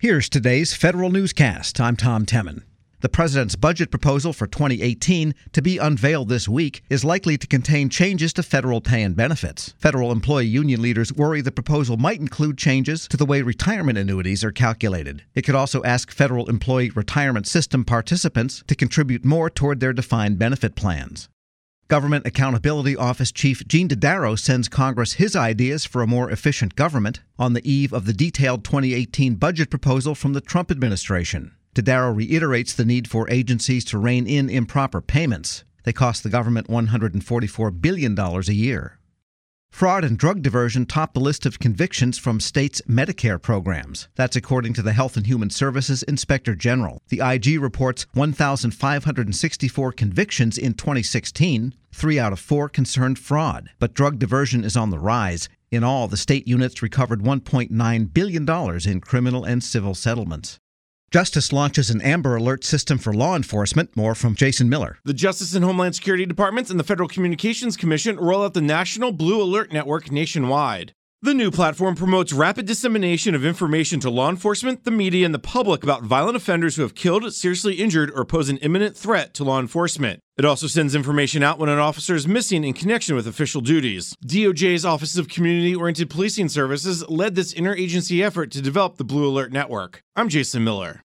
Here's today's federal newscast. I'm Tom Temin. The president's budget proposal for 2018 to be unveiled this week is likely to contain changes to federal pay and benefits. Federal employee union leaders worry the proposal might include changes to the way retirement annuities are calculated. It could also ask federal employee retirement system participants to contribute more toward their defined benefit plans. Government Accountability Office Chief Gene Dodaro sends Congress his ideas for a more efficient government on the eve of the detailed 2018 budget proposal from the Trump administration. Dodaro reiterates the need for agencies to rein in improper payments. They cost the government $144 billion a year. Fraud and drug diversion top the list of convictions from states' Medicare programs. That's according to the Health and Human Services Inspector General. The IG reports 1,564 convictions in 2016. Three out of four concerned fraud. But drug diversion is on the rise. In all, the state units recovered $1.9 billion in criminal and civil settlements. Justice launches an Amber Alert system for law enforcement. More from Jason Miller. The Justice and Homeland Security Departments and the Federal Communications Commission roll out the National Blue Alert Network nationwide. The new platform promotes rapid dissemination of information to law enforcement, the media, and the public about violent offenders who have killed, seriously injured, or pose an imminent threat to law enforcement. It also sends information out when an officer is missing in connection with official duties. DOJ's Office of Community Oriented Policing Services led this interagency effort to develop the Blue Alert Network. I'm Jason Miller.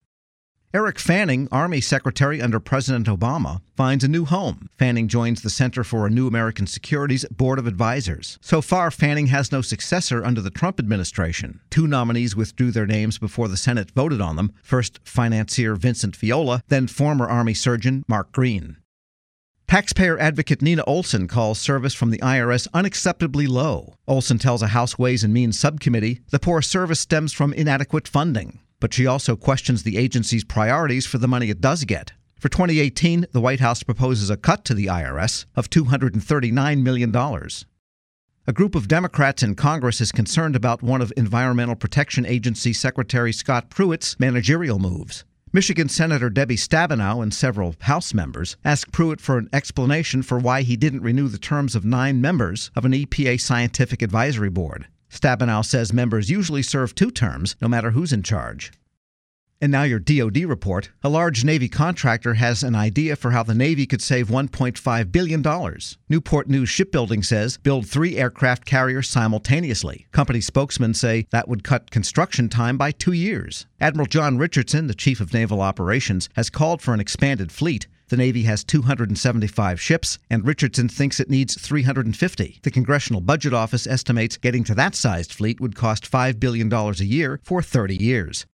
Eric Fanning, Army Secretary under President Obama, finds a new home. Fanning joins the Center for a New American Security's Board of Advisors. So far, Fanning has no successor under the Trump administration. Two nominees withdrew their names before the Senate voted on them first financier Vincent Viola, then former Army surgeon Mark Green. Taxpayer advocate Nina Olson calls service from the IRS unacceptably low. Olson tells a House Ways and Means subcommittee the poor service stems from inadequate funding but she also questions the agency's priorities for the money it does get. For 2018, the White House proposes a cut to the IRS of $239 million. A group of Democrats in Congress is concerned about one of Environmental Protection Agency Secretary Scott Pruitt's managerial moves. Michigan Senator Debbie Stabenow and several House members asked Pruitt for an explanation for why he didn't renew the terms of nine members of an EPA scientific advisory board. Stabenow says members usually serve two terms, no matter who's in charge. And now your DoD report. A large Navy contractor has an idea for how the Navy could save $1.5 billion. Newport News Shipbuilding says build three aircraft carriers simultaneously. Company spokesmen say that would cut construction time by two years. Admiral John Richardson, the Chief of Naval Operations, has called for an expanded fleet. The Navy has 275 ships, and Richardson thinks it needs 350. The Congressional Budget Office estimates getting to that sized fleet would cost $5 billion a year for 30 years.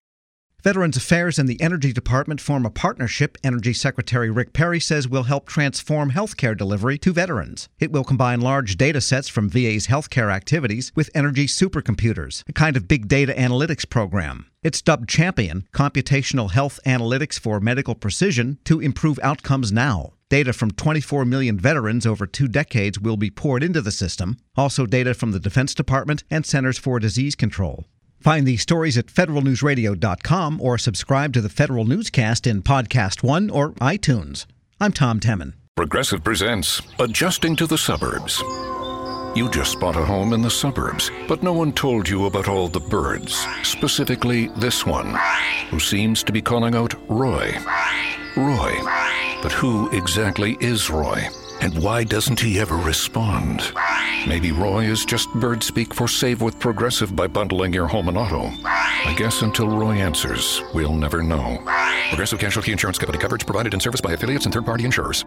Veterans Affairs and the Energy Department form a partnership Energy Secretary Rick Perry says will help transform healthcare delivery to veterans. It will combine large data sets from VA's healthcare activities with energy supercomputers, a kind of big data analytics program. It's dubbed Champion Computational Health Analytics for Medical Precision to improve outcomes now. Data from 24 million veterans over two decades will be poured into the system, also data from the Defense Department and Centers for Disease Control. Find these stories at federalnewsradio.com or subscribe to the Federal Newscast in Podcast One or iTunes. I'm Tom Temin. Progressive presents Adjusting to the Suburbs. You just bought a home in the suburbs, but no one told you about all the birds, specifically this one, who seems to be calling out Roy. Roy. But who exactly is Roy? And why doesn't he ever respond? Maybe Roy is just bird speak for save with Progressive by bundling your home and auto. I guess until Roy answers, we'll never know. Progressive Casualty Insurance Company coverage provided in service by affiliates and third party insurers.